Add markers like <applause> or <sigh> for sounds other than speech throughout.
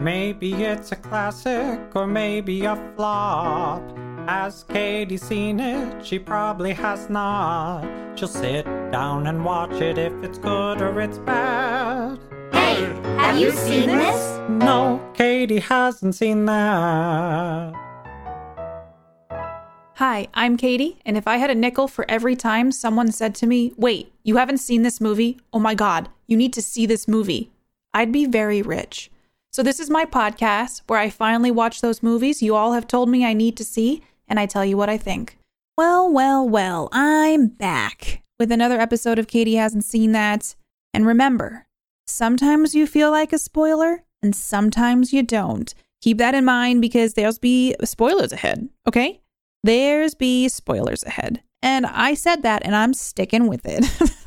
Maybe it's a classic or maybe a flop. Has Katie seen it? She probably has not. She'll sit down and watch it if it's good or it's bad. Hey, have you seen this? No, Katie hasn't seen that. Hi, I'm Katie, and if I had a nickel for every time someone said to me, Wait, you haven't seen this movie? Oh my God, you need to see this movie, I'd be very rich. So, this is my podcast where I finally watch those movies you all have told me I need to see, and I tell you what I think. Well, well, well, I'm back with another episode of Katie Hasn't Seen That. And remember, sometimes you feel like a spoiler, and sometimes you don't. Keep that in mind because there'll be spoilers ahead, okay? There's be spoilers ahead. And I said that and I'm sticking with it. <laughs>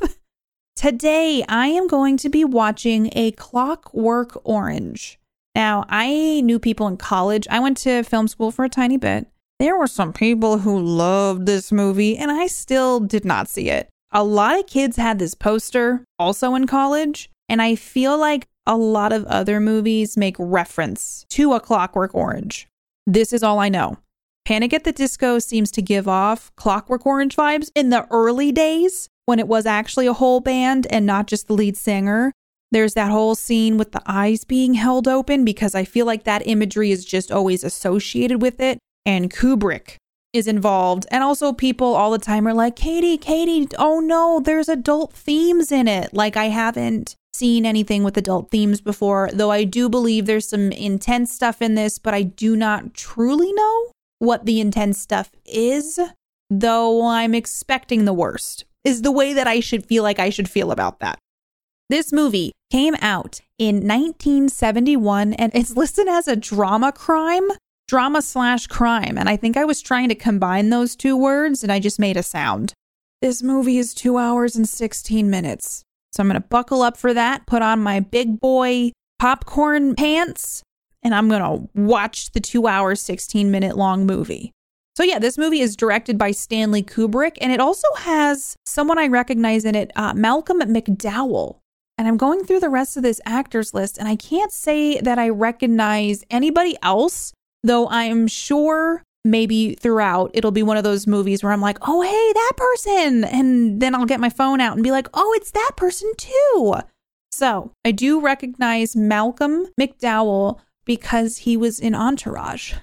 Today, I am going to be watching A Clockwork Orange. Now, I knew people in college. I went to film school for a tiny bit. There were some people who loved this movie, and I still did not see it. A lot of kids had this poster also in college, and I feel like a lot of other movies make reference to A Clockwork Orange. This is all I know. Panic at the Disco seems to give off Clockwork Orange vibes in the early days when it was actually a whole band and not just the lead singer. There's that whole scene with the eyes being held open because I feel like that imagery is just always associated with it. And Kubrick is involved. And also, people all the time are like, Katie, Katie, oh no, there's adult themes in it. Like, I haven't seen anything with adult themes before, though I do believe there's some intense stuff in this, but I do not truly know what the intense stuff is, though I'm expecting the worst, is the way that I should feel like I should feel about that. This movie came out in 1971 and it's <laughs> listed as a drama crime, drama slash crime. And I think I was trying to combine those two words and I just made a sound. This movie is two hours and 16 minutes. So I'm going to buckle up for that, put on my big boy popcorn pants, and I'm going to watch the two hour, 16 minute long movie. So, yeah, this movie is directed by Stanley Kubrick, and it also has someone I recognize in it, uh, Malcolm McDowell. And I'm going through the rest of this actors list, and I can't say that I recognize anybody else, though I'm sure maybe throughout it'll be one of those movies where I'm like, oh, hey, that person. And then I'll get my phone out and be like, oh, it's that person too. So I do recognize Malcolm McDowell because he was in Entourage.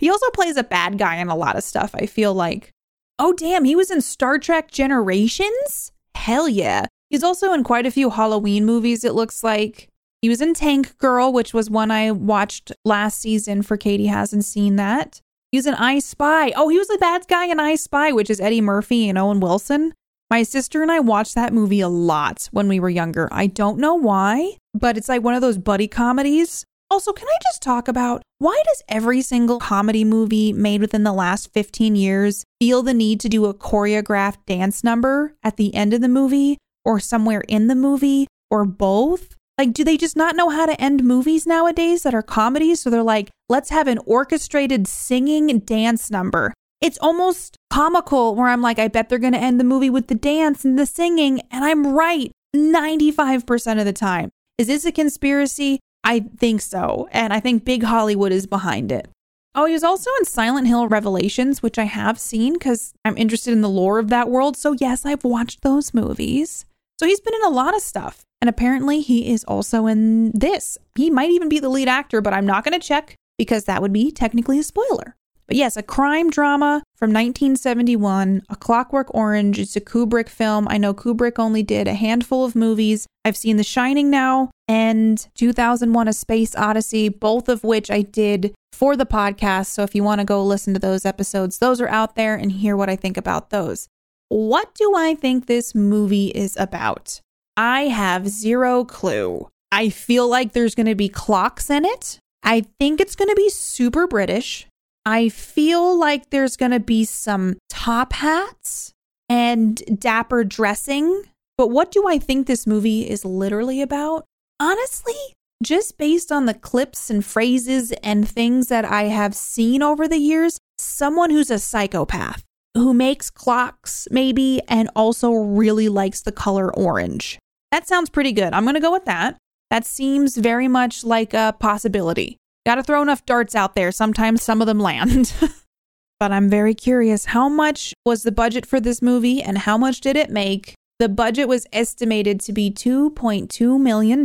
He also plays a bad guy in a lot of stuff, I feel like. Oh, damn, he was in Star Trek Generations? Hell yeah. He's also in quite a few Halloween movies, it looks like. He was in Tank Girl, which was one I watched last season for Katie hasn't seen that. He was in I Spy. Oh, he was the bad guy in I Spy, which is Eddie Murphy and Owen Wilson. My sister and I watched that movie a lot when we were younger. I don't know why, but it's like one of those buddy comedies also, can I just talk about why does every single comedy movie made within the last 15 years feel the need to do a choreographed dance number at the end of the movie or somewhere in the movie or both? Like, do they just not know how to end movies nowadays that are comedies? So they're like, let's have an orchestrated singing dance number. It's almost comical where I'm like, I bet they're going to end the movie with the dance and the singing. And I'm right 95% of the time. Is this a conspiracy? I think so. And I think Big Hollywood is behind it. Oh, he was also in Silent Hill Revelations, which I have seen because I'm interested in the lore of that world. So, yes, I've watched those movies. So, he's been in a lot of stuff. And apparently, he is also in this. He might even be the lead actor, but I'm not going to check because that would be technically a spoiler. But yes, a crime drama from 1971, A Clockwork Orange. It's a Kubrick film. I know Kubrick only did a handful of movies. I've seen The Shining now and 2001 A Space Odyssey, both of which I did for the podcast. So if you want to go listen to those episodes, those are out there and hear what I think about those. What do I think this movie is about? I have zero clue. I feel like there's going to be clocks in it. I think it's going to be super British. I feel like there's going to be some top hats and dapper dressing. But what do I think this movie is literally about? Honestly, just based on the clips and phrases and things that I have seen over the years, someone who's a psychopath who makes clocks, maybe, and also really likes the color orange. That sounds pretty good. I'm going to go with that. That seems very much like a possibility. Gotta throw enough darts out there. Sometimes some of them land. <laughs> but I'm very curious how much was the budget for this movie and how much did it make? The budget was estimated to be $2.2 million.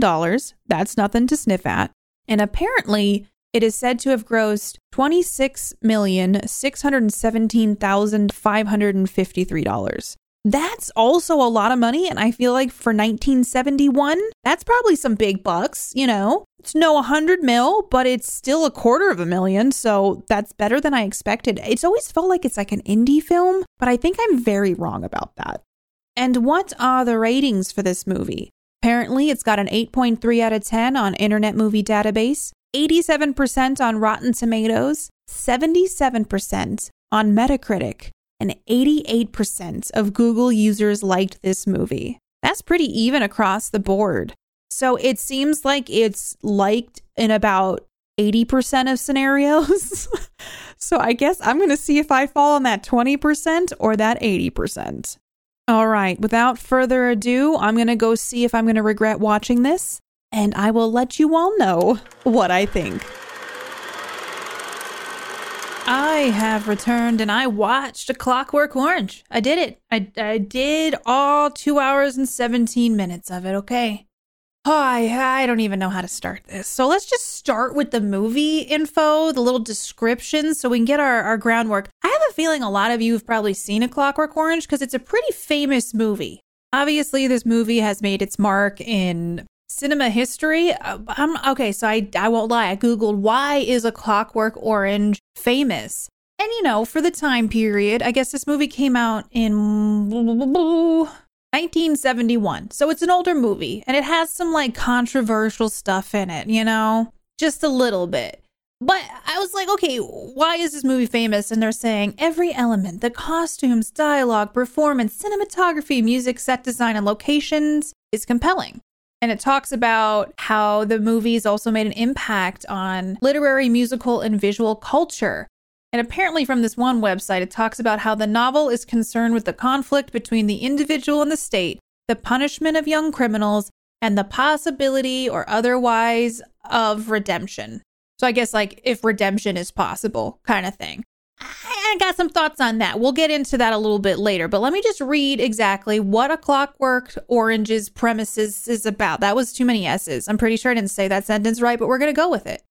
That's nothing to sniff at. And apparently, it is said to have grossed $26,617,553. That's also a lot of money. And I feel like for 1971, that's probably some big bucks, you know? It's no 100 mil, but it's still a quarter of a million. So that's better than I expected. It's always felt like it's like an indie film, but I think I'm very wrong about that. And what are the ratings for this movie? Apparently, it's got an 8.3 out of 10 on Internet Movie Database, 87% on Rotten Tomatoes, 77% on Metacritic, and 88% of Google users liked this movie. That's pretty even across the board. So it seems like it's liked in about 80% of scenarios. <laughs> so I guess I'm going to see if I fall on that 20% or that 80%. All right, without further ado, I'm going to go see if I'm going to regret watching this, and I will let you all know what I think. I have returned and I watched A Clockwork Orange. I did it. I, I did all two hours and 17 minutes of it, okay? Oh, I, I don't even know how to start this. So let's just start with the movie info, the little description, so we can get our, our groundwork. I have a feeling a lot of you have probably seen A Clockwork Orange because it's a pretty famous movie. Obviously, this movie has made its mark in cinema history. Uh, I'm, okay, so I, I won't lie. I Googled why is A Clockwork Orange famous? And you know, for the time period, I guess this movie came out in 1971. So it's an older movie and it has some like controversial stuff in it, you know, just a little bit. But I was like, okay, why is this movie famous? And they're saying every element the costumes, dialogue, performance, cinematography, music, set design, and locations is compelling. And it talks about how the movies also made an impact on literary, musical, and visual culture. And apparently, from this one website, it talks about how the novel is concerned with the conflict between the individual and the state, the punishment of young criminals, and the possibility or otherwise of redemption. So, I guess, like, if redemption is possible, kind of thing. Got some thoughts on that. We'll get into that a little bit later, but let me just read exactly what A Clockwork Orange's premises is about. That was too many S's. I'm pretty sure I didn't say that sentence right, but we're going to go with it.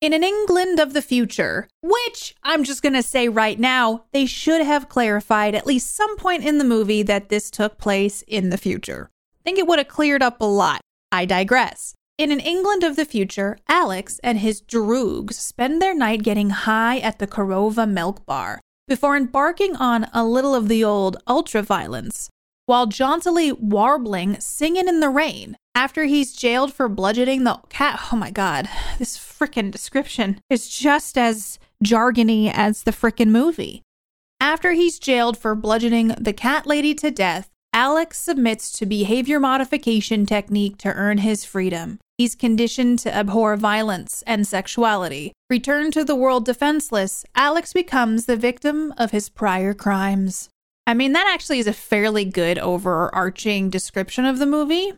In an England of the future, which I'm just going to say right now, they should have clarified at least some point in the movie that this took place in the future. I think it would have cleared up a lot. I digress. In an England of the future, Alex and his droogs spend their night getting high at the Korova Milk Bar before embarking on a little of the old ultra violence, while jauntily warbling Singing in the Rain after he's jailed for bludgeoning the cat. Oh my god, this frickin' description is just as jargony as the frickin' movie. After he's jailed for bludgeoning the cat lady to death, Alex submits to behavior modification technique to earn his freedom. He's conditioned to abhor violence and sexuality. Returned to the world defenseless, Alex becomes the victim of his prior crimes. I mean, that actually is a fairly good overarching description of the movie.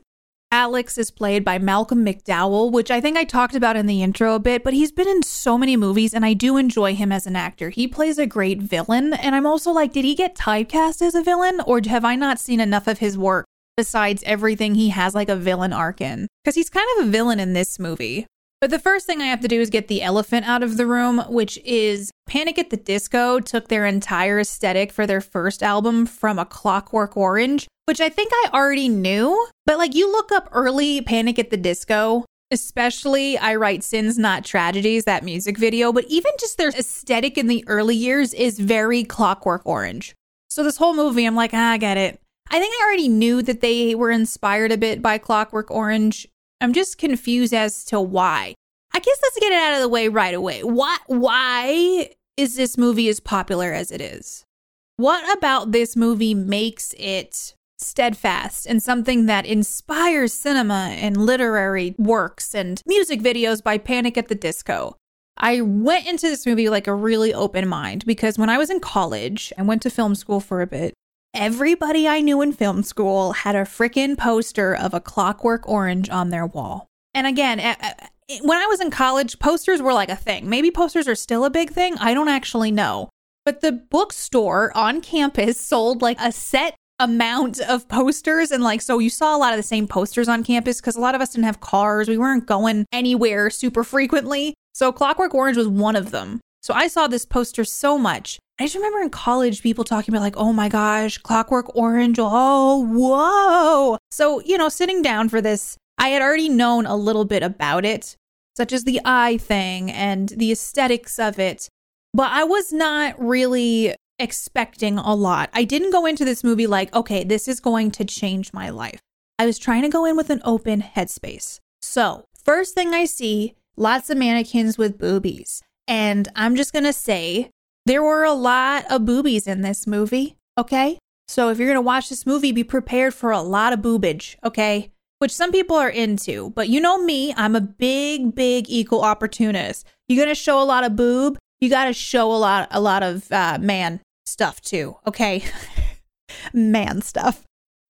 Alex is played by Malcolm McDowell, which I think I talked about in the intro a bit, but he's been in so many movies and I do enjoy him as an actor. He plays a great villain, and I'm also like, did he get typecast as a villain, or have I not seen enough of his work besides everything he has like a villain arc in? Because he's kind of a villain in this movie. But the first thing I have to do is get the elephant out of the room, which is Panic at the Disco took their entire aesthetic for their first album from a Clockwork Orange, which I think I already knew. But like you look up early Panic at the Disco, especially I Write Sins Not Tragedies, that music video, but even just their aesthetic in the early years is very Clockwork Orange. So this whole movie, I'm like, ah, I get it. I think I already knew that they were inspired a bit by Clockwork Orange I'm just confused as to why. I guess let's get it out of the way right away. Why why is this movie as popular as it is? What about this movie makes it steadfast and something that inspires cinema and literary works and music videos by Panic at the Disco? I went into this movie like a really open mind because when I was in college, I went to film school for a bit. Everybody I knew in film school had a freaking poster of a clockwork orange on their wall. And again, when I was in college, posters were like a thing. Maybe posters are still a big thing. I don't actually know. But the bookstore on campus sold like a set amount of posters. And like so you saw a lot of the same posters on campus because a lot of us didn't have cars. We weren't going anywhere super frequently. So clockwork orange was one of them. So i saw this poster so much. I just remember in college people talking about like oh my gosh clockwork orange oh whoa. So you know sitting down for this i had already known a little bit about it such as the eye thing and the aesthetics of it. But I was not really expecting a lot. I didn't go into this movie like, okay, this is going to change my life. I was trying to go in with an open headspace. So, first thing I see, lots of mannequins with boobies. And I'm just going to say, there were a lot of boobies in this movie, okay? So, if you're going to watch this movie, be prepared for a lot of boobage, okay? Which some people are into, but you know me, I'm a big, big equal opportunist. You're going to show a lot of boob, you got to show a lot a lot of uh, man stuff too okay? <laughs> Man stuff.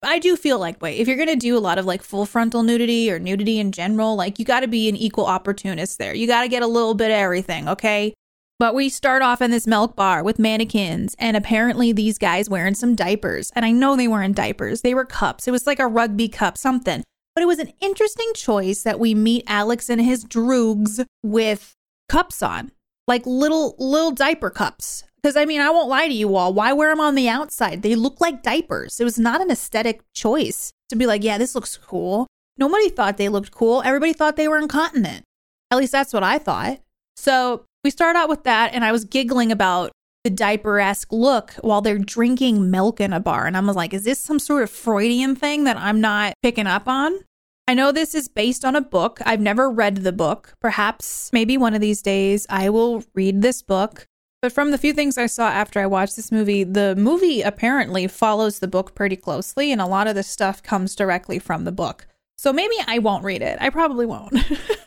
I do feel like wait if you're gonna do a lot of like full frontal nudity or nudity in general like you got to be an equal opportunist there. You got to get a little bit of everything okay? But we start off in this milk bar with mannequins and apparently these guys wearing some diapers. And i know they weren't diapers. They were cups. It was like a rugby cup something. But it was an interesting choice that we meet alex and his droogs with cups on like little little diaper cups. Because I mean, I won't lie to you all. Why wear them on the outside? They look like diapers. It was not an aesthetic choice to be like, yeah, this looks cool. Nobody thought they looked cool. Everybody thought they were incontinent. At least that's what I thought. So we start out with that, and I was giggling about the diaper esque look while they're drinking milk in a bar. And I was like, is this some sort of Freudian thing that I'm not picking up on? I know this is based on a book. I've never read the book. Perhaps, maybe one of these days, I will read this book. But from the few things I saw after I watched this movie, the movie apparently follows the book pretty closely, and a lot of the stuff comes directly from the book. So maybe I won't read it. I probably won't.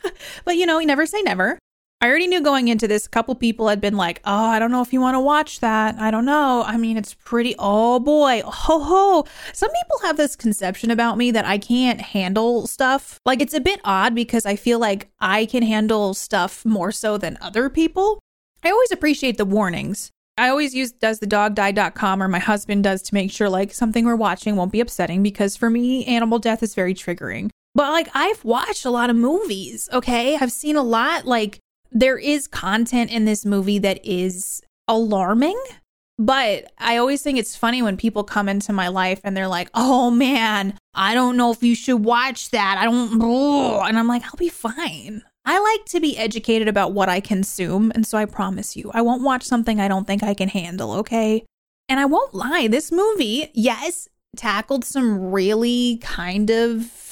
<laughs> but you know, you never say never. I already knew going into this, a couple people had been like, oh, I don't know if you want to watch that. I don't know. I mean, it's pretty, oh boy, ho ho. Some people have this conception about me that I can't handle stuff. Like, it's a bit odd because I feel like I can handle stuff more so than other people. I always appreciate the warnings. I always use does the dog or my husband does to make sure like something we're watching won't be upsetting because for me, animal death is very triggering. But like, I've watched a lot of movies, okay? I've seen a lot like there is content in this movie that is alarming. But I always think it's funny when people come into my life and they're like, oh man, I don't know if you should watch that. I don't. And I'm like, I'll be fine. I like to be educated about what I consume. And so I promise you, I won't watch something I don't think I can handle, okay? And I won't lie, this movie, yes, tackled some really kind of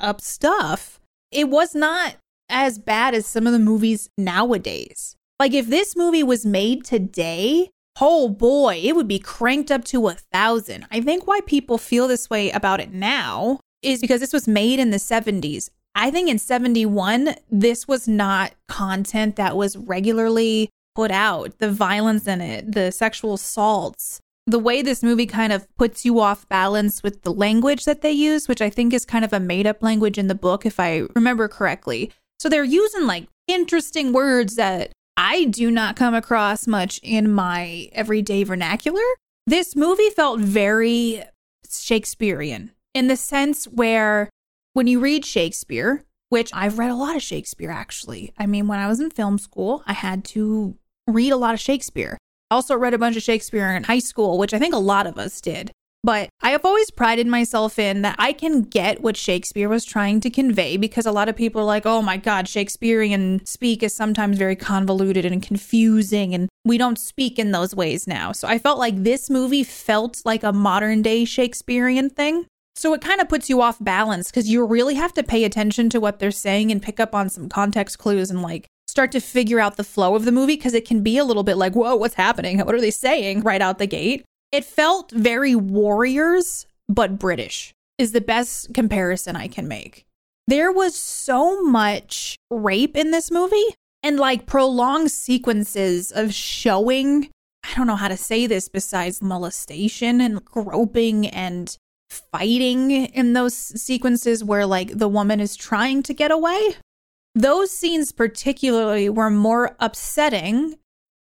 up stuff. It was not as bad as some of the movies nowadays. Like, if this movie was made today, oh boy, it would be cranked up to a thousand. I think why people feel this way about it now is because this was made in the 70s. I think in 71, this was not content that was regularly put out. The violence in it, the sexual assaults, the way this movie kind of puts you off balance with the language that they use, which I think is kind of a made up language in the book, if I remember correctly. So they're using like interesting words that I do not come across much in my everyday vernacular. This movie felt very Shakespearean in the sense where when you read Shakespeare, which I've read a lot of Shakespeare actually. I mean, when I was in film school, I had to read a lot of Shakespeare. I also read a bunch of Shakespeare in high school, which I think a lot of us did. But I have always prided myself in that I can get what Shakespeare was trying to convey because a lot of people are like, oh my God, Shakespearean speak is sometimes very convoluted and confusing, and we don't speak in those ways now. So I felt like this movie felt like a modern day Shakespearean thing. So it kind of puts you off balance because you really have to pay attention to what they're saying and pick up on some context clues and like start to figure out the flow of the movie because it can be a little bit like, whoa, what's happening? What are they saying right out the gate? It felt very Warriors, but British, is the best comparison I can make. There was so much rape in this movie and like prolonged sequences of showing. I don't know how to say this besides molestation and groping and fighting in those sequences where like the woman is trying to get away. Those scenes particularly were more upsetting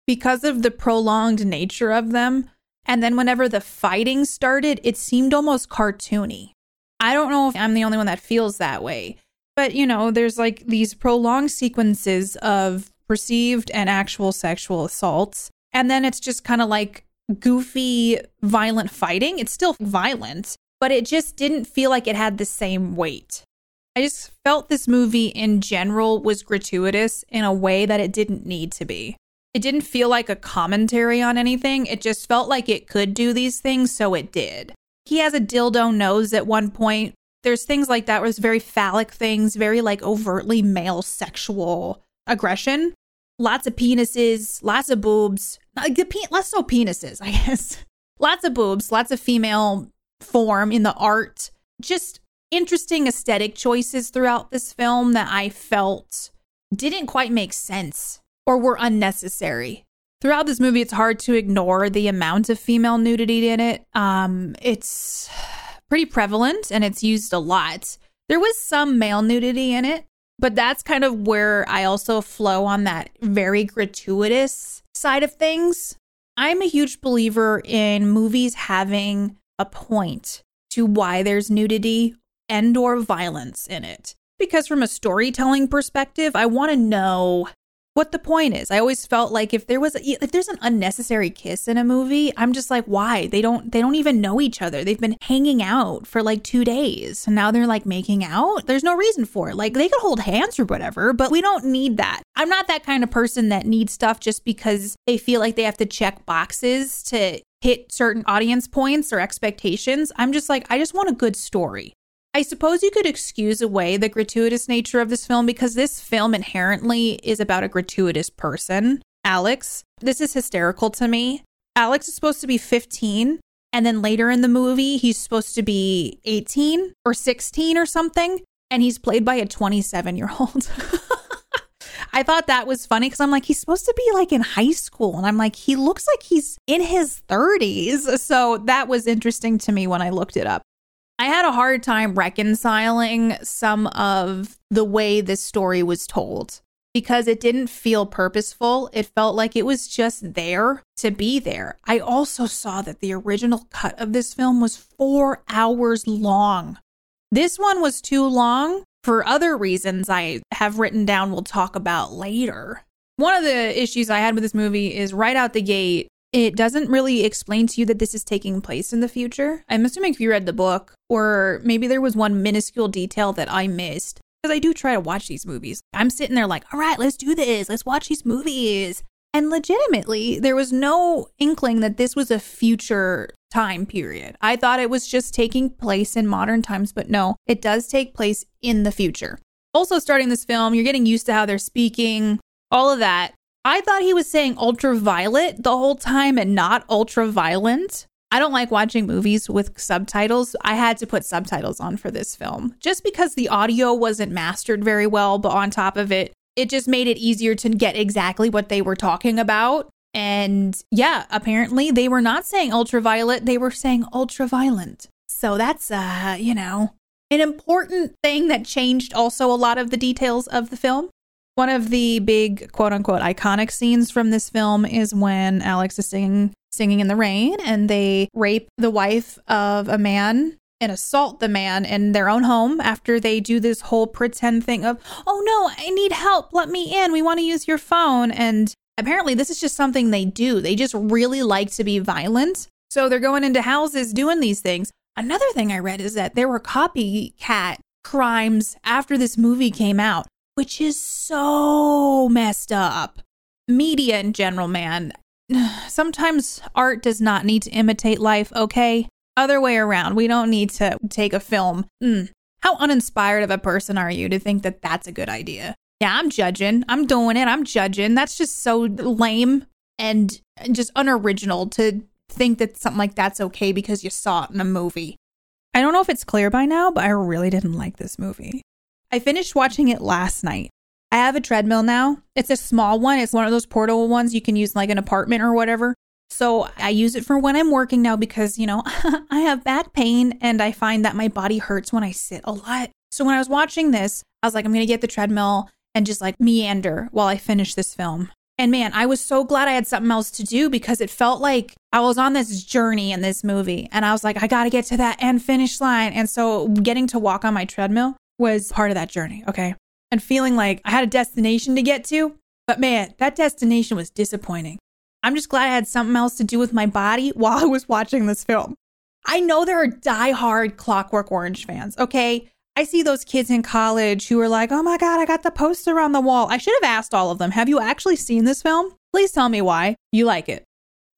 because of the prolonged nature of them. And then whenever the fighting started, it seemed almost cartoony. I don't know if I'm the only one that feels that way. But, you know, there's like these prolonged sequences of perceived and actual sexual assaults. And then it's just kind of like goofy, violent fighting. It's still violent, but it just didn't feel like it had the same weight. I just felt this movie in general was gratuitous in a way that it didn't need to be. It didn't feel like a commentary on anything. It just felt like it could do these things, so it did. He has a dildo nose at one point, there's things like that it's very phallic things, very like overtly male sexual aggression. Lots of penises, lots of boobs. Like the pe- less so penises, <laughs> I guess. lots of boobs, lots of female form in the art. Just interesting aesthetic choices throughout this film that I felt didn't quite make sense or were unnecessary. Throughout this movie, it's hard to ignore the amount of female nudity in it. Um, it's pretty prevalent and it's used a lot. There was some male nudity in it, but that's kind of where I also flow on that very gratuitous side of things. I'm a huge believer in movies having a point to why there's nudity and or violence in it. Because from a storytelling perspective, I want to know what the point is. I always felt like if there was if there's an unnecessary kiss in a movie, I'm just like, why? They don't they don't even know each other. They've been hanging out for like 2 days. And now they're like making out. There's no reason for it. Like they could hold hands or whatever, but we don't need that. I'm not that kind of person that needs stuff just because they feel like they have to check boxes to hit certain audience points or expectations. I'm just like, I just want a good story. I suppose you could excuse away the gratuitous nature of this film because this film inherently is about a gratuitous person, Alex. This is hysterical to me. Alex is supposed to be 15, and then later in the movie, he's supposed to be 18 or 16 or something, and he's played by a 27 year old. <laughs> I thought that was funny because I'm like, he's supposed to be like in high school. And I'm like, he looks like he's in his 30s. So that was interesting to me when I looked it up. I had a hard time reconciling some of the way this story was told because it didn't feel purposeful. It felt like it was just there to be there. I also saw that the original cut of this film was four hours long. This one was too long for other reasons I have written down, we'll talk about later. One of the issues I had with this movie is right out the gate, it doesn't really explain to you that this is taking place in the future. I'm assuming if you read the book, or maybe there was one minuscule detail that I missed, because I do try to watch these movies. I'm sitting there like, all right, let's do this. Let's watch these movies. And legitimately, there was no inkling that this was a future time period. I thought it was just taking place in modern times, but no, it does take place in the future. Also, starting this film, you're getting used to how they're speaking, all of that. I thought he was saying ultraviolet the whole time and not ultra-violent. I don't like watching movies with subtitles. I had to put subtitles on for this film just because the audio wasn't mastered very well. But on top of it, it just made it easier to get exactly what they were talking about. And yeah, apparently they were not saying ultraviolet, they were saying ultraviolent. So that's, uh, you know, an important thing that changed also a lot of the details of the film. One of the big quote unquote iconic scenes from this film is when Alex is singing singing in the rain and they rape the wife of a man and assault the man in their own home after they do this whole pretend thing of, "Oh no, I need help. Let me in. We want to use your phone." And apparently this is just something they do. They just really like to be violent. So they're going into houses doing these things. Another thing I read is that there were copycat crimes after this movie came out which is so messed up. Media in general, man. <sighs> Sometimes art does not need to imitate life, okay? Other way around. We don't need to take a film. Mm. How uninspired of a person are you to think that that's a good idea? Yeah, I'm judging. I'm doing it. I'm judging. That's just so lame and just unoriginal to think that something like that's okay because you saw it in a movie. I don't know if it's clear by now, but I really didn't like this movie. I finished watching it last night. I have a treadmill now. It's a small one. It's one of those portable ones you can use like an apartment or whatever. So I use it for when I'm working now because, you know, <laughs> I have back pain and I find that my body hurts when I sit a lot. So when I was watching this, I was like, I'm going to get the treadmill and just like meander while I finish this film. And man, I was so glad I had something else to do because it felt like I was on this journey in this movie. And I was like, I got to get to that end finish line. And so getting to walk on my treadmill was part of that journey. Okay. And feeling like I had a destination to get to. But man, that destination was disappointing. I'm just glad I had something else to do with my body <laughs> while I was watching this film. I know there are die-hard Clockwork Orange fans, okay? I see those kids in college who are like, oh my God, I got the poster on the wall. I should have asked all of them, have you actually seen this film? Please tell me why you like it.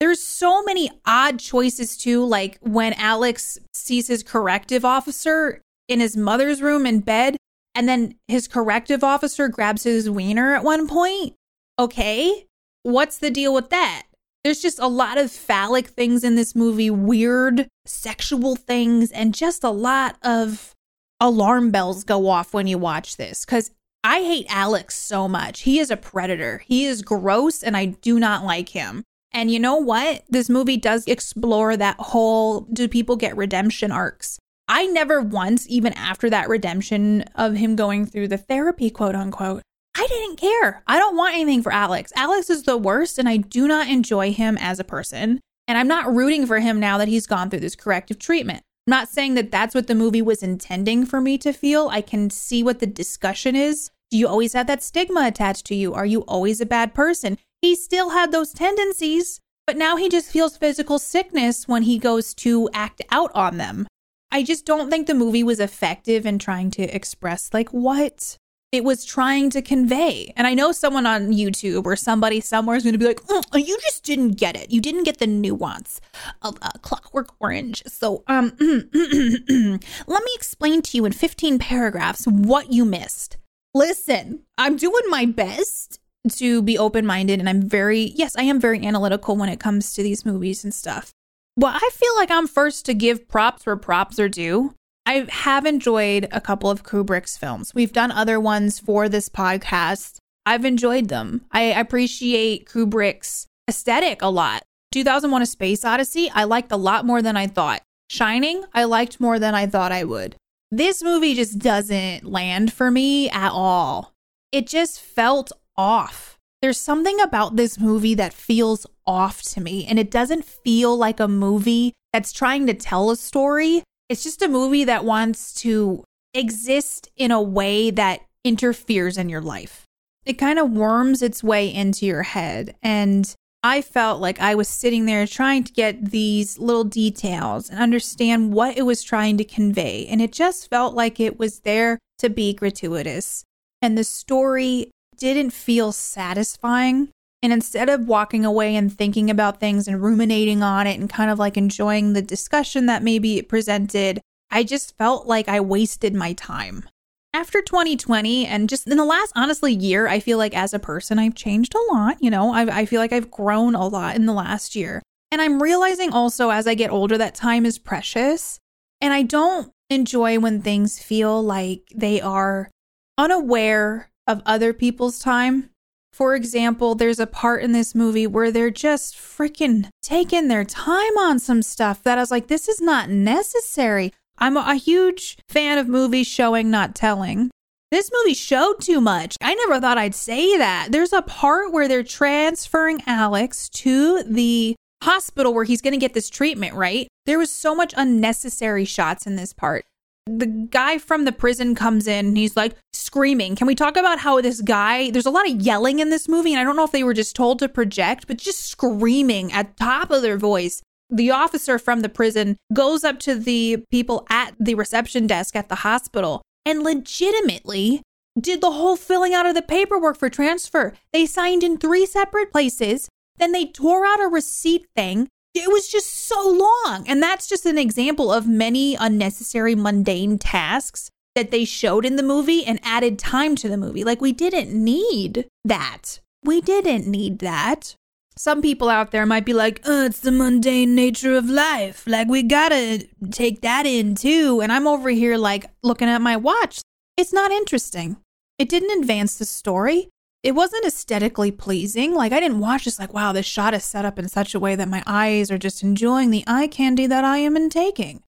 There's so many odd choices too, like when Alex sees his corrective officer in his mother's room in bed, and then his corrective officer grabs his wiener at one point. Okay, what's the deal with that? There's just a lot of phallic things in this movie, weird sexual things, and just a lot of alarm bells go off when you watch this because I hate Alex so much. He is a predator. He is gross and I do not like him. And you know what? This movie does explore that whole do people get redemption arcs? I never once, even after that redemption of him going through the therapy, quote unquote, I didn't care. I don't want anything for Alex. Alex is the worst and I do not enjoy him as a person. And I'm not rooting for him now that he's gone through this corrective treatment. I'm not saying that that's what the movie was intending for me to feel. I can see what the discussion is. Do you always have that stigma attached to you? Are you always a bad person? He still had those tendencies, but now he just feels physical sickness when he goes to act out on them. I just don't think the movie was effective in trying to express, like, what it was trying to convey. And I know someone on YouTube or somebody somewhere is going to be like, mm, you just didn't get it. You didn't get the nuance of uh, Clockwork Orange. So, um, <clears throat> let me explain to you in 15 paragraphs what you missed. Listen, I'm doing my best to be open minded, and I'm very, yes, I am very analytical when it comes to these movies and stuff. Well, I feel like I'm first to give props where props are due. I have enjoyed a couple of Kubrick's films. We've done other ones for this podcast. I've enjoyed them. I appreciate Kubrick's aesthetic a lot. 2001 A Space Odyssey, I liked a lot more than I thought. Shining, I liked more than I thought I would. This movie just doesn't land for me at all. It just felt off. There's something about this movie that feels off to me, and it doesn't feel like a movie that's trying to tell a story. It's just a movie that wants to exist in a way that interferes in your life. It kind of worms its way into your head. And I felt like I was sitting there trying to get these little details and understand what it was trying to convey. And it just felt like it was there to be gratuitous. And the story didn't feel satisfying. And instead of walking away and thinking about things and ruminating on it and kind of like enjoying the discussion that maybe it presented, I just felt like I wasted my time. After 2020 and just in the last honestly year, I feel like as a person, I've changed a lot. You know, I, I feel like I've grown a lot in the last year. And I'm realizing also as I get older that time is precious. And I don't enjoy when things feel like they are unaware of other people's time for example, there's a part in this movie where they're just freaking taking their time on some stuff that I was like, this is not necessary. I'm a huge fan of movies showing, not telling. This movie showed too much. I never thought I'd say that. There's a part where they're transferring Alex to the hospital where he's going to get this treatment, right? There was so much unnecessary shots in this part the guy from the prison comes in and he's like screaming. Can we talk about how this guy, there's a lot of yelling in this movie, and I don't know if they were just told to project, but just screaming at top of their voice. The officer from the prison goes up to the people at the reception desk at the hospital and legitimately did the whole filling out of the paperwork for transfer. They signed in three separate places. Then they tore out a receipt thing it was just so long. And that's just an example of many unnecessary, mundane tasks that they showed in the movie and added time to the movie. Like, we didn't need that. We didn't need that. Some people out there might be like, oh, it's the mundane nature of life. Like, we gotta take that in too. And I'm over here, like, looking at my watch. It's not interesting. It didn't advance the story. It wasn't aesthetically pleasing. Like I didn't watch this like, wow, this shot is set up in such a way that my eyes are just enjoying the eye candy that I am intaking.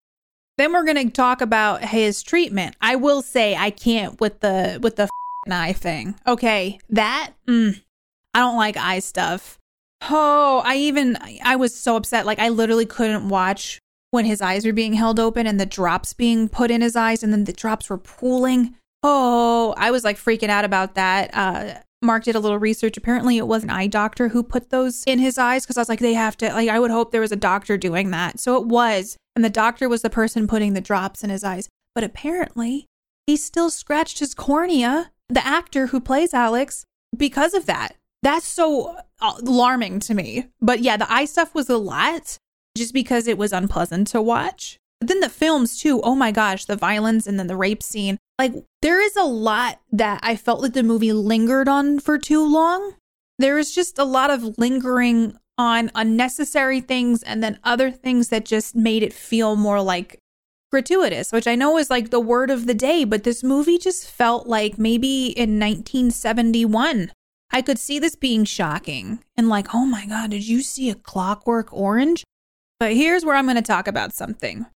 Then we're going to talk about his treatment. I will say I can't with the with the <laughs> eye thing. Okay, that mm, I don't like eye stuff. Oh, I even I was so upset. Like I literally couldn't watch when his eyes were being held open and the drops being put in his eyes and then the drops were pooling. Oh, I was like freaking out about that. Uh Mark did a little research. Apparently, it was an eye doctor who put those in his eyes because I was like, they have to, like, I would hope there was a doctor doing that. So it was. And the doctor was the person putting the drops in his eyes. But apparently, he still scratched his cornea, the actor who plays Alex, because of that. That's so uh, alarming to me. But yeah, the eye stuff was a lot just because it was unpleasant to watch. But then the films too. Oh my gosh, the violence and then the rape scene. Like there is a lot that I felt like the movie lingered on for too long. There is just a lot of lingering on unnecessary things and then other things that just made it feel more like gratuitous, which I know is like the word of the day, but this movie just felt like maybe in 1971 I could see this being shocking and like, oh my God, did you see a clockwork orange? But here's where I'm going to talk about something.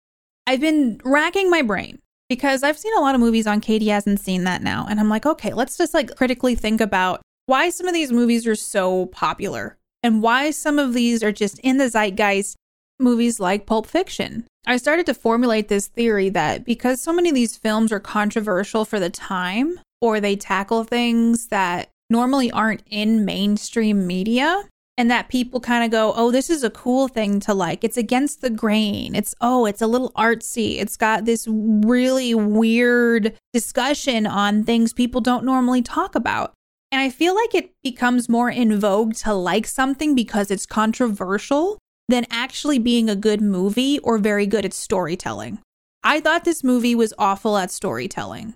I've been racking my brain because I've seen a lot of movies on Katie hasn't seen that now. And I'm like, okay, let's just like critically think about why some of these movies are so popular and why some of these are just in the zeitgeist. Movies like Pulp Fiction. I started to formulate this theory that because so many of these films are controversial for the time, or they tackle things that normally aren't in mainstream media and that people kind of go, oh, this is a cool thing to like. It's against the grain. It's, oh, it's a little artsy. It's got this really weird discussion on things people don't normally talk about. And I feel like it becomes more in vogue to like something because it's controversial than actually being a good movie or very good at storytelling. I thought this movie was awful at storytelling.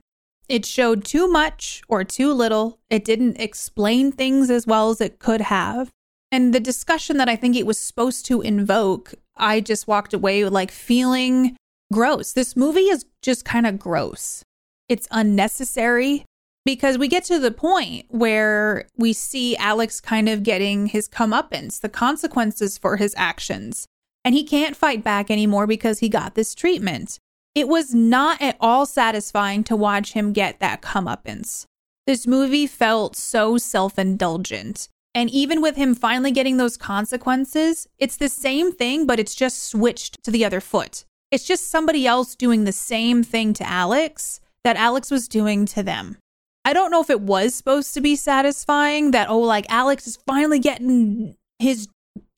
It showed too much or too little. It didn't explain things as well as it could have. And the discussion that I think it was supposed to invoke, I just walked away like feeling gross. This movie is just kind of gross. It's unnecessary because we get to the point where we see Alex kind of getting his comeuppance, the consequences for his actions. And he can't fight back anymore because he got this treatment. It was not at all satisfying to watch him get that comeuppance. This movie felt so self indulgent. And even with him finally getting those consequences, it's the same thing, but it's just switched to the other foot. It's just somebody else doing the same thing to Alex that Alex was doing to them. I don't know if it was supposed to be satisfying that, oh, like Alex is finally getting his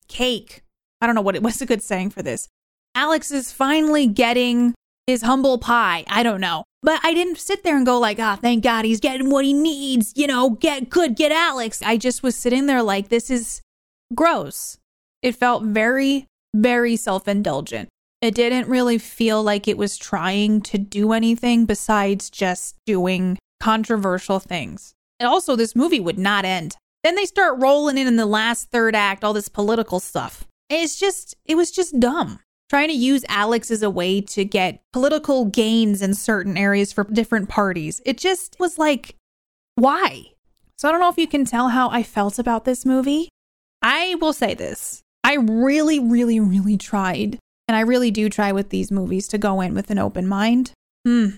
cake. I don't know what it <laughs> was a good saying for this. Alex is finally getting his humble pie. I don't know. But I didn't sit there and go like, ah, oh, thank God he's getting what he needs. You know, get good, get Alex. I just was sitting there like, this is gross. It felt very, very self indulgent. It didn't really feel like it was trying to do anything besides just doing controversial things. And also, this movie would not end. Then they start rolling in in the last third act all this political stuff. It's just, it was just dumb trying to use Alex as a way to get political gains in certain areas for different parties. It just was like, why? So I don't know if you can tell how I felt about this movie. I will say this I really, really, really tried, and I really do try with these movies to go in with an open mind. Hmm.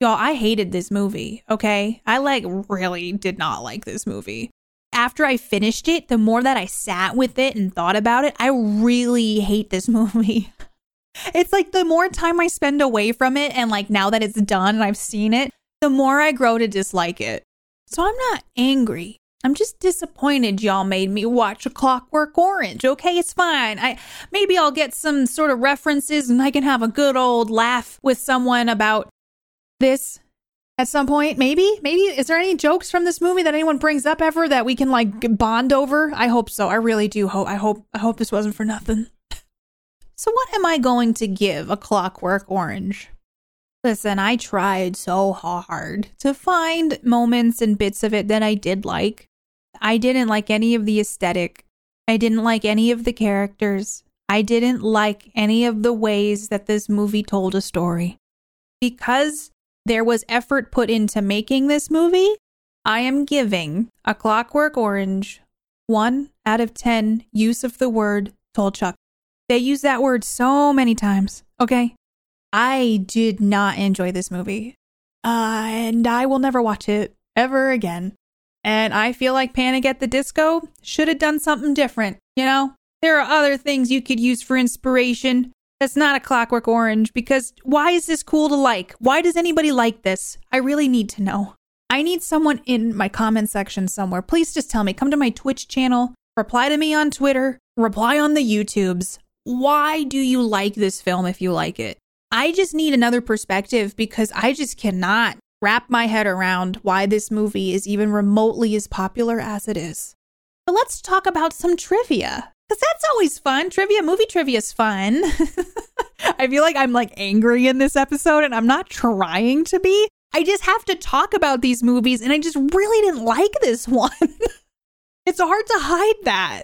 Y'all, I hated this movie, okay? I like really did not like this movie. After I finished it, the more that I sat with it and thought about it, I really hate this <laughs> movie. It's like the more time I spend away from it, and like now that it's done and I've seen it, the more I grow to dislike it. So I'm not angry. I'm just disappointed y'all made me watch a Clockwork Orange. Okay, it's fine. I maybe I'll get some sort of references and I can have a good old laugh with someone about this at some point. Maybe, maybe is there any jokes from this movie that anyone brings up ever that we can like bond over? I hope so. I really do hope. I hope. I hope this wasn't for nothing. So, what am I going to give a clockwork orange? Listen, I tried so hard to find moments and bits of it that I did like. I didn't like any of the aesthetic. I didn't like any of the characters. I didn't like any of the ways that this movie told a story. Because there was effort put into making this movie, I am giving A Clockwork Orange 1 out of 10 use of the word tolchock. They use that word so many times, okay? I did not enjoy this movie. Uh, and I will never watch it ever again. And I feel like Panic at the Disco should have done something different, you know? There are other things you could use for inspiration. That's not a Clockwork Orange because why is this cool to like? Why does anybody like this? I really need to know. I need someone in my comment section somewhere. Please just tell me. Come to my Twitch channel, reply to me on Twitter, reply on the YouTubes. Why do you like this film if you like it? I just need another perspective because I just cannot wrap my head around why this movie is even remotely as popular as it is. But let's talk about some trivia. Because that's always fun. Trivia, movie trivia is fun. <laughs> I feel like I'm like angry in this episode and I'm not trying to be. I just have to talk about these movies and I just really didn't like this <laughs> one. it's hard to hide that.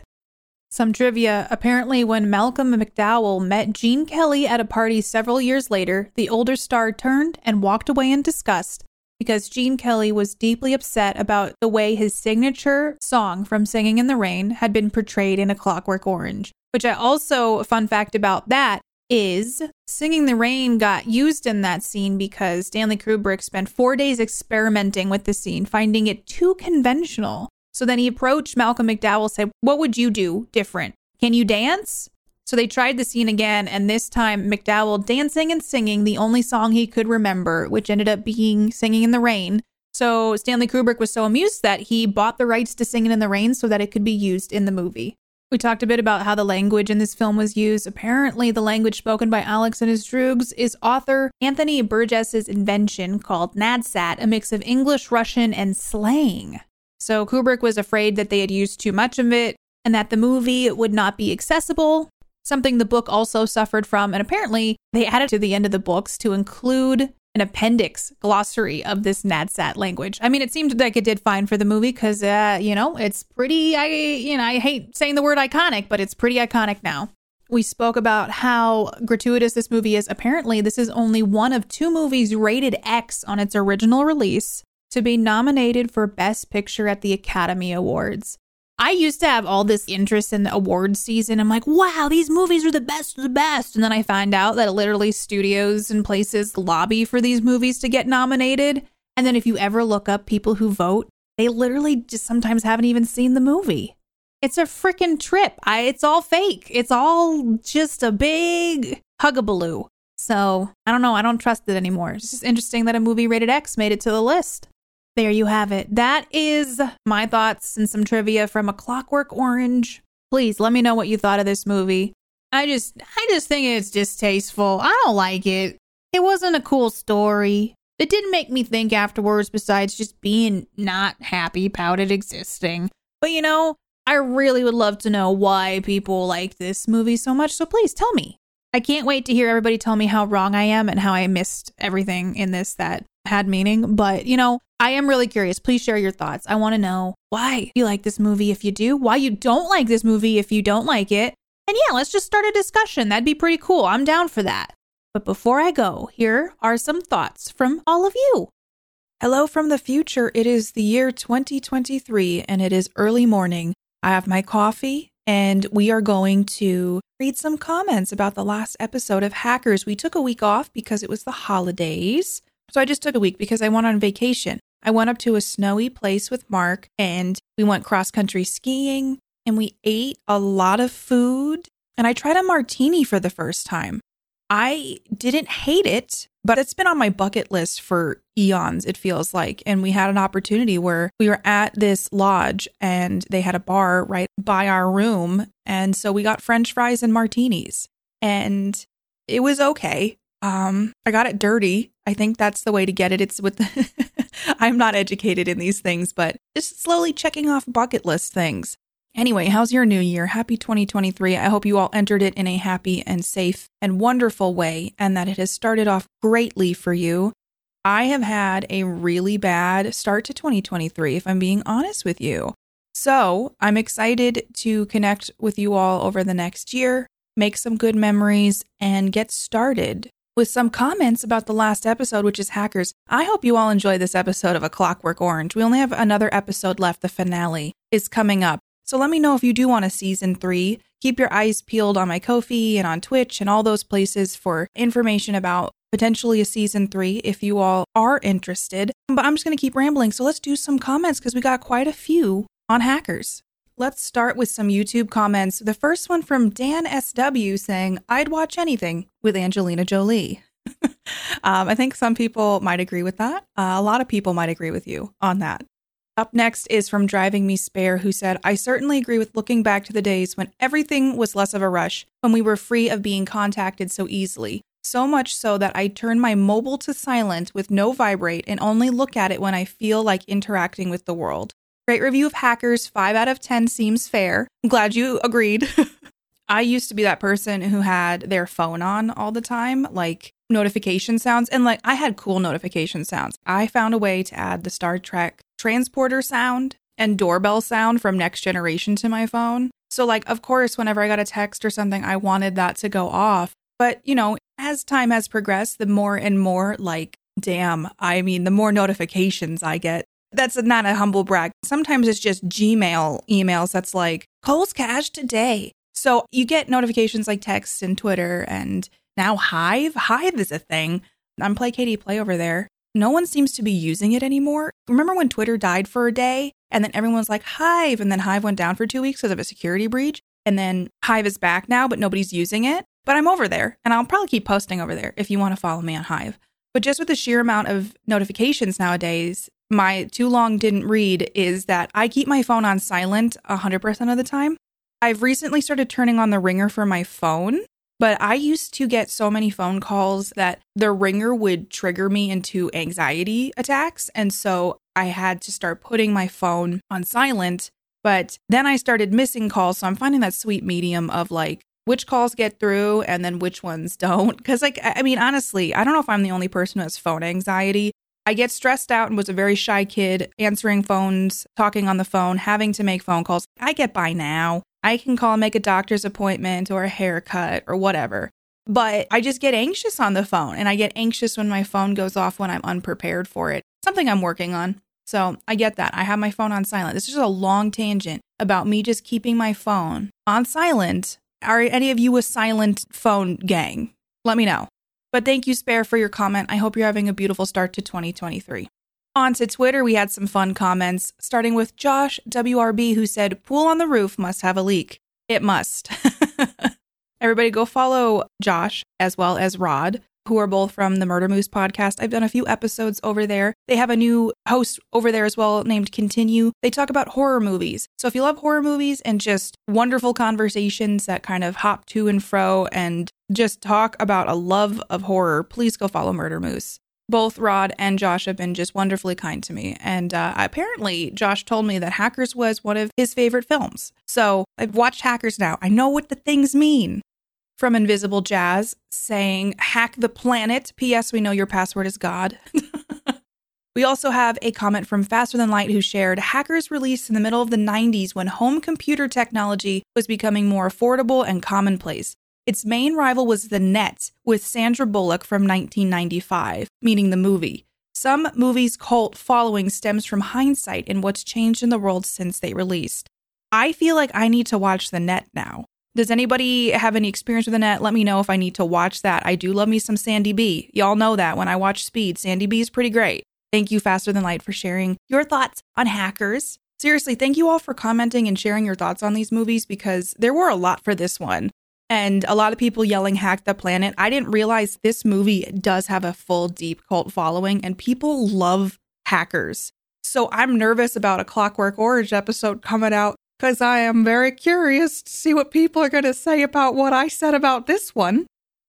Some trivia. Apparently, when Malcolm McDowell met Gene Kelly at a party several years later, the older star turned and walked away in disgust because Gene Kelly was deeply upset about the way his signature song from Singing in the Rain had been portrayed in A Clockwork Orange. Which I also, a fun fact about that is Singing the Rain got used in that scene because Stanley Kubrick spent four days experimenting with the scene, finding it too conventional. So then he approached Malcolm McDowell, said, What would you do different? Can you dance? So they tried the scene again, and this time McDowell dancing and singing the only song he could remember, which ended up being Singing in the Rain. So Stanley Kubrick was so amused that he bought the rights to Singing in the Rain so that it could be used in the movie. We talked a bit about how the language in this film was used. Apparently, the language spoken by Alex and his droogs is author Anthony Burgess's invention called Nadsat, a mix of English, Russian, and slang. So Kubrick was afraid that they had used too much of it and that the movie would not be accessible something the book also suffered from. And apparently, they added to the end of the books to include an appendix glossary of this Nadsat language. I mean, it seemed like it did fine for the movie because, uh, you know, it's pretty, I, you know, I hate saying the word iconic, but it's pretty iconic now. We spoke about how gratuitous this movie is. Apparently, this is only one of two movies rated X on its original release to be nominated for Best Picture at the Academy Awards. I used to have all this interest in the awards season. I'm like, wow, these movies are the best of the best. And then I find out that literally studios and places lobby for these movies to get nominated. And then if you ever look up people who vote, they literally just sometimes haven't even seen the movie. It's a freaking trip. I, it's all fake. It's all just a big hugabaloo. So I don't know. I don't trust it anymore. It's just interesting that a movie rated X made it to the list. There you have it. That is my thoughts and some trivia from A Clockwork Orange. Please let me know what you thought of this movie. I just I just think it's distasteful. I don't like it. It wasn't a cool story. It didn't make me think afterwards besides just being not happy about it existing. But you know, I really would love to know why people like this movie so much. So please tell me. I can't wait to hear everybody tell me how wrong I am and how I missed everything in this that had meaning. But, you know, I am really curious. Please share your thoughts. I want to know why you like this movie if you do, why you don't like this movie if you don't like it. And yeah, let's just start a discussion. That'd be pretty cool. I'm down for that. But before I go, here are some thoughts from all of you. Hello from the future. It is the year 2023 and it is early morning. I have my coffee and we are going to read some comments about the last episode of Hackers. We took a week off because it was the holidays. So I just took a week because I went on vacation. I went up to a snowy place with Mark and we went cross country skiing and we ate a lot of food. And I tried a martini for the first time. I didn't hate it, but it's been on my bucket list for eons, it feels like. And we had an opportunity where we were at this lodge and they had a bar right by our room. And so we got french fries and martinis. And it was okay. Um, I got it dirty. I think that's the way to get it. It's with the <laughs> I'm not educated in these things, but just slowly checking off bucket list things. Anyway, how's your new year? Happy 2023. I hope you all entered it in a happy and safe and wonderful way and that it has started off greatly for you. I have had a really bad start to 2023, if I'm being honest with you. So I'm excited to connect with you all over the next year, make some good memories, and get started with some comments about the last episode, which is Hackers. I hope you all enjoy this episode of A Clockwork Orange. We only have another episode left. The finale is coming up. So let me know if you do want a season three. Keep your eyes peeled on my Ko-fi and on Twitch and all those places for information about potentially a season three if you all are interested. But I'm just going to keep rambling. So let's do some comments because we got quite a few on hackers. Let's start with some YouTube comments. The first one from Dan SW saying, I'd watch anything with Angelina Jolie. <laughs> um, I think some people might agree with that. Uh, a lot of people might agree with you on that. Up next is from Driving Me Spare, who said, I certainly agree with looking back to the days when everything was less of a rush, when we were free of being contacted so easily. So much so that I turn my mobile to silent with no vibrate and only look at it when I feel like interacting with the world. Great review of Hackers. Five out of 10 seems fair. I'm glad you agreed. <laughs> I used to be that person who had their phone on all the time, like notification sounds. And like I had cool notification sounds. I found a way to add the Star Trek transporter sound and doorbell sound from Next Generation to my phone. So, like, of course, whenever I got a text or something, I wanted that to go off. But, you know, as time has progressed, the more and more, like, damn, I mean, the more notifications I get, that's not a humble brag. Sometimes it's just Gmail emails that's like, Kohl's Cash today. So you get notifications like text and Twitter and now Hive. Hive is a thing. I'm Play Katie Play over there. No one seems to be using it anymore. Remember when Twitter died for a day and then everyone's like Hive and then Hive went down for two weeks because of a security breach and then Hive is back now, but nobody's using it. But I'm over there and I'll probably keep posting over there if you want to follow me on Hive. But just with the sheer amount of notifications nowadays, my too long didn't read is that I keep my phone on silent 100% of the time. I've recently started turning on the ringer for my phone, but I used to get so many phone calls that the ringer would trigger me into anxiety attacks. And so I had to start putting my phone on silent. But then I started missing calls. So I'm finding that sweet medium of like, which calls get through and then which ones <laughs> don't. Because, like, I mean, honestly, I don't know if I'm the only person who has phone anxiety, I get stressed out and was a very shy kid, answering phones, talking on the phone, having to make phone calls. I get by now. I can call and make a doctor's appointment or a haircut or whatever. But I just get anxious on the phone and I get anxious when my phone goes off when I'm unprepared for it. Something I'm working on. So I get that. I have my phone on silent. This is just a long tangent about me just keeping my phone on silent. Are any of you a silent phone gang? Let me know. But thank you, Spare, for your comment. I hope you're having a beautiful start to 2023. On to Twitter, we had some fun comments, starting with Josh WRB, who said, Pool on the roof must have a leak. It must. <laughs> Everybody go follow Josh as well as Rod who are both from the Murder Moose podcast. I've done a few episodes over there. They have a new host over there as well named Continue. They talk about horror movies. So if you love horror movies and just wonderful conversations that kind of hop to and fro and just talk about a love of horror, please go follow Murder Moose. Both Rod and Josh have been just wonderfully kind to me. And uh, apparently, Josh told me that Hackers was one of his favorite films. So I've watched Hackers now. I know what the things mean from Invisible Jazz saying, Hack the planet. P.S. We know your password is God. <laughs> we also have a comment from Faster Than Light who shared Hackers released in the middle of the 90s when home computer technology was becoming more affordable and commonplace. Its main rival was The Net with Sandra Bullock from 1995, meaning the movie. Some movies' cult following stems from hindsight and what's changed in the world since they released. I feel like I need to watch The Net now. Does anybody have any experience with the net? Let me know if I need to watch that. I do love me some Sandy B. Y'all know that when I watch Speed, Sandy B is pretty great. Thank you, Faster Than Light, for sharing your thoughts on hackers. Seriously, thank you all for commenting and sharing your thoughts on these movies because there were a lot for this one. And a lot of people yelling hack the planet. I didn't realize this movie does have a full deep cult following and people love hackers. So I'm nervous about a Clockwork Orange episode coming out because I am very curious to see what people are going to say about what I said about this one.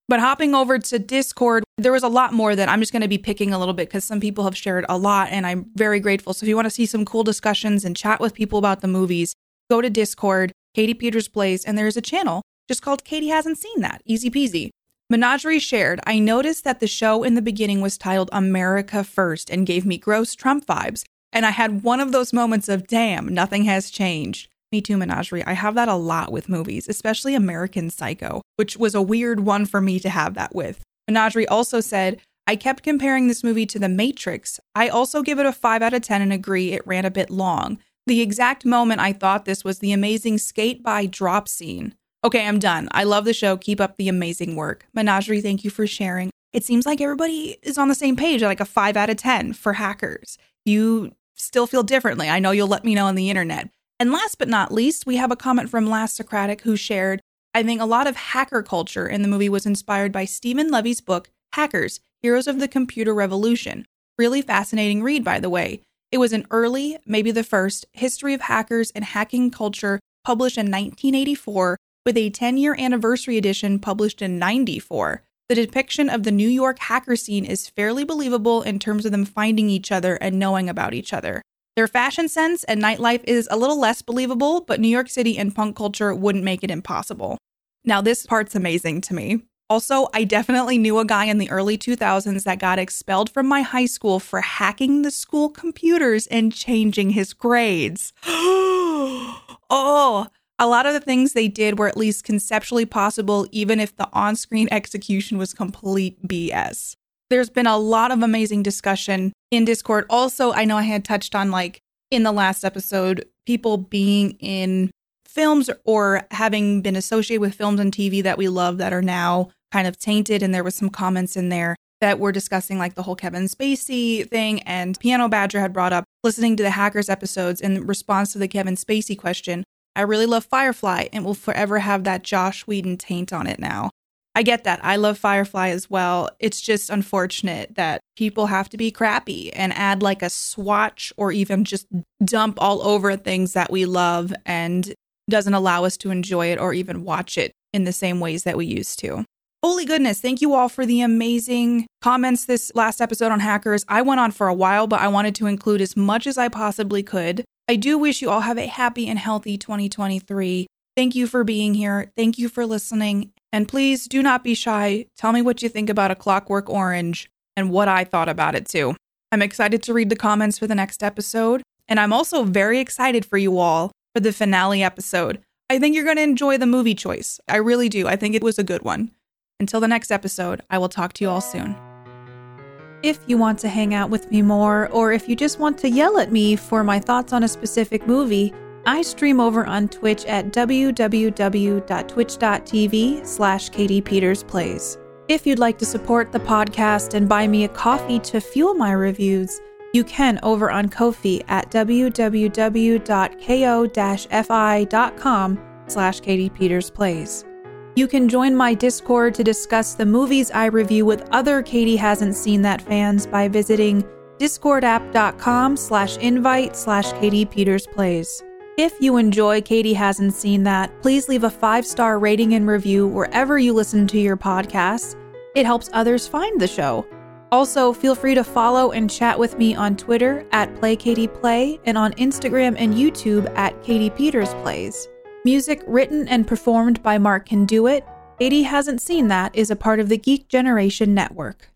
But hopping over to Discord, there was a lot more that I'm just going to be picking a little bit because some people have shared a lot and I'm very grateful. So if you want to see some cool discussions and chat with people about the movies, go to Discord, Katie Peters Plays, and there's a channel just called Katie Hasn't Seen That. Easy peasy. Menagerie shared, I noticed that the show in the beginning was titled America First and gave me gross Trump vibes. And I had one of those moments of, damn, nothing has changed. Me Too Menagerie. I have that a lot with movies, especially American Psycho, which was a weird one for me to have that with. Menagerie also said, I kept comparing this movie to The Matrix. I also give it a 5 out of 10 and agree it ran a bit long. The exact moment I thought this was the amazing skate by drop scene. Okay, I'm done. I love the show. Keep up the amazing work. Menagerie, thank you for sharing. It seems like everybody is on the same page, like a 5 out of 10 for hackers. You still feel differently. I know you'll let me know on the internet. And last but not least, we have a comment from Last Socratic who shared I think a lot of hacker culture in the movie was inspired by Steven Levy's book, Hackers Heroes of the Computer Revolution. Really fascinating read, by the way. It was an early, maybe the first, history of hackers and hacking culture published in 1984, with a 10 year anniversary edition published in 94. The depiction of the New York hacker scene is fairly believable in terms of them finding each other and knowing about each other. Their fashion sense and nightlife is a little less believable, but New York City and punk culture wouldn't make it impossible. Now, this part's amazing to me. Also, I definitely knew a guy in the early 2000s that got expelled from my high school for hacking the school computers and changing his grades. <gasps> oh, a lot of the things they did were at least conceptually possible, even if the on screen execution was complete BS. There's been a lot of amazing discussion in Discord. Also, I know I had touched on, like, in the last episode, people being in films or having been associated with films and TV that we love that are now kind of tainted. And there was some comments in there that were discussing like the whole Kevin Spacey thing. And Piano Badger had brought up listening to the Hackers episodes in response to the Kevin Spacey question. I really love Firefly and will forever have that Joss Whedon taint on it now. I get that. I love Firefly as well. It's just unfortunate that people have to be crappy and add like a swatch or even just dump all over things that we love and doesn't allow us to enjoy it or even watch it in the same ways that we used to. Holy goodness, thank you all for the amazing comments this last episode on hackers. I went on for a while, but I wanted to include as much as I possibly could. I do wish you all have a happy and healthy 2023. Thank you for being here. Thank you for listening. And please do not be shy. Tell me what you think about A Clockwork Orange and what I thought about it too. I'm excited to read the comments for the next episode. And I'm also very excited for you all for the finale episode. I think you're going to enjoy the movie choice. I really do. I think it was a good one. Until the next episode, I will talk to you all soon. If you want to hang out with me more, or if you just want to yell at me for my thoughts on a specific movie, I stream over on Twitch at www.twitch.tv slash katiepetersplays. If you'd like to support the podcast and buy me a coffee to fuel my reviews, you can over on Ko-fi at www.ko-fi.com slash katiepetersplays. You can join my Discord to discuss the movies I review with other Katie Hasn't Seen That fans by visiting discordapp.com slash invite slash Katie Peters Plays. If you enjoy Katie Hasn't Seen That, please leave a five star rating and review wherever you listen to your podcasts. It helps others find the show. Also, feel free to follow and chat with me on Twitter at PlayKatiePlay and on Instagram and YouTube at Katie Peters Plays. Music written and performed by Mark Can Do It. Katie Hasn't Seen That is a part of the Geek Generation Network.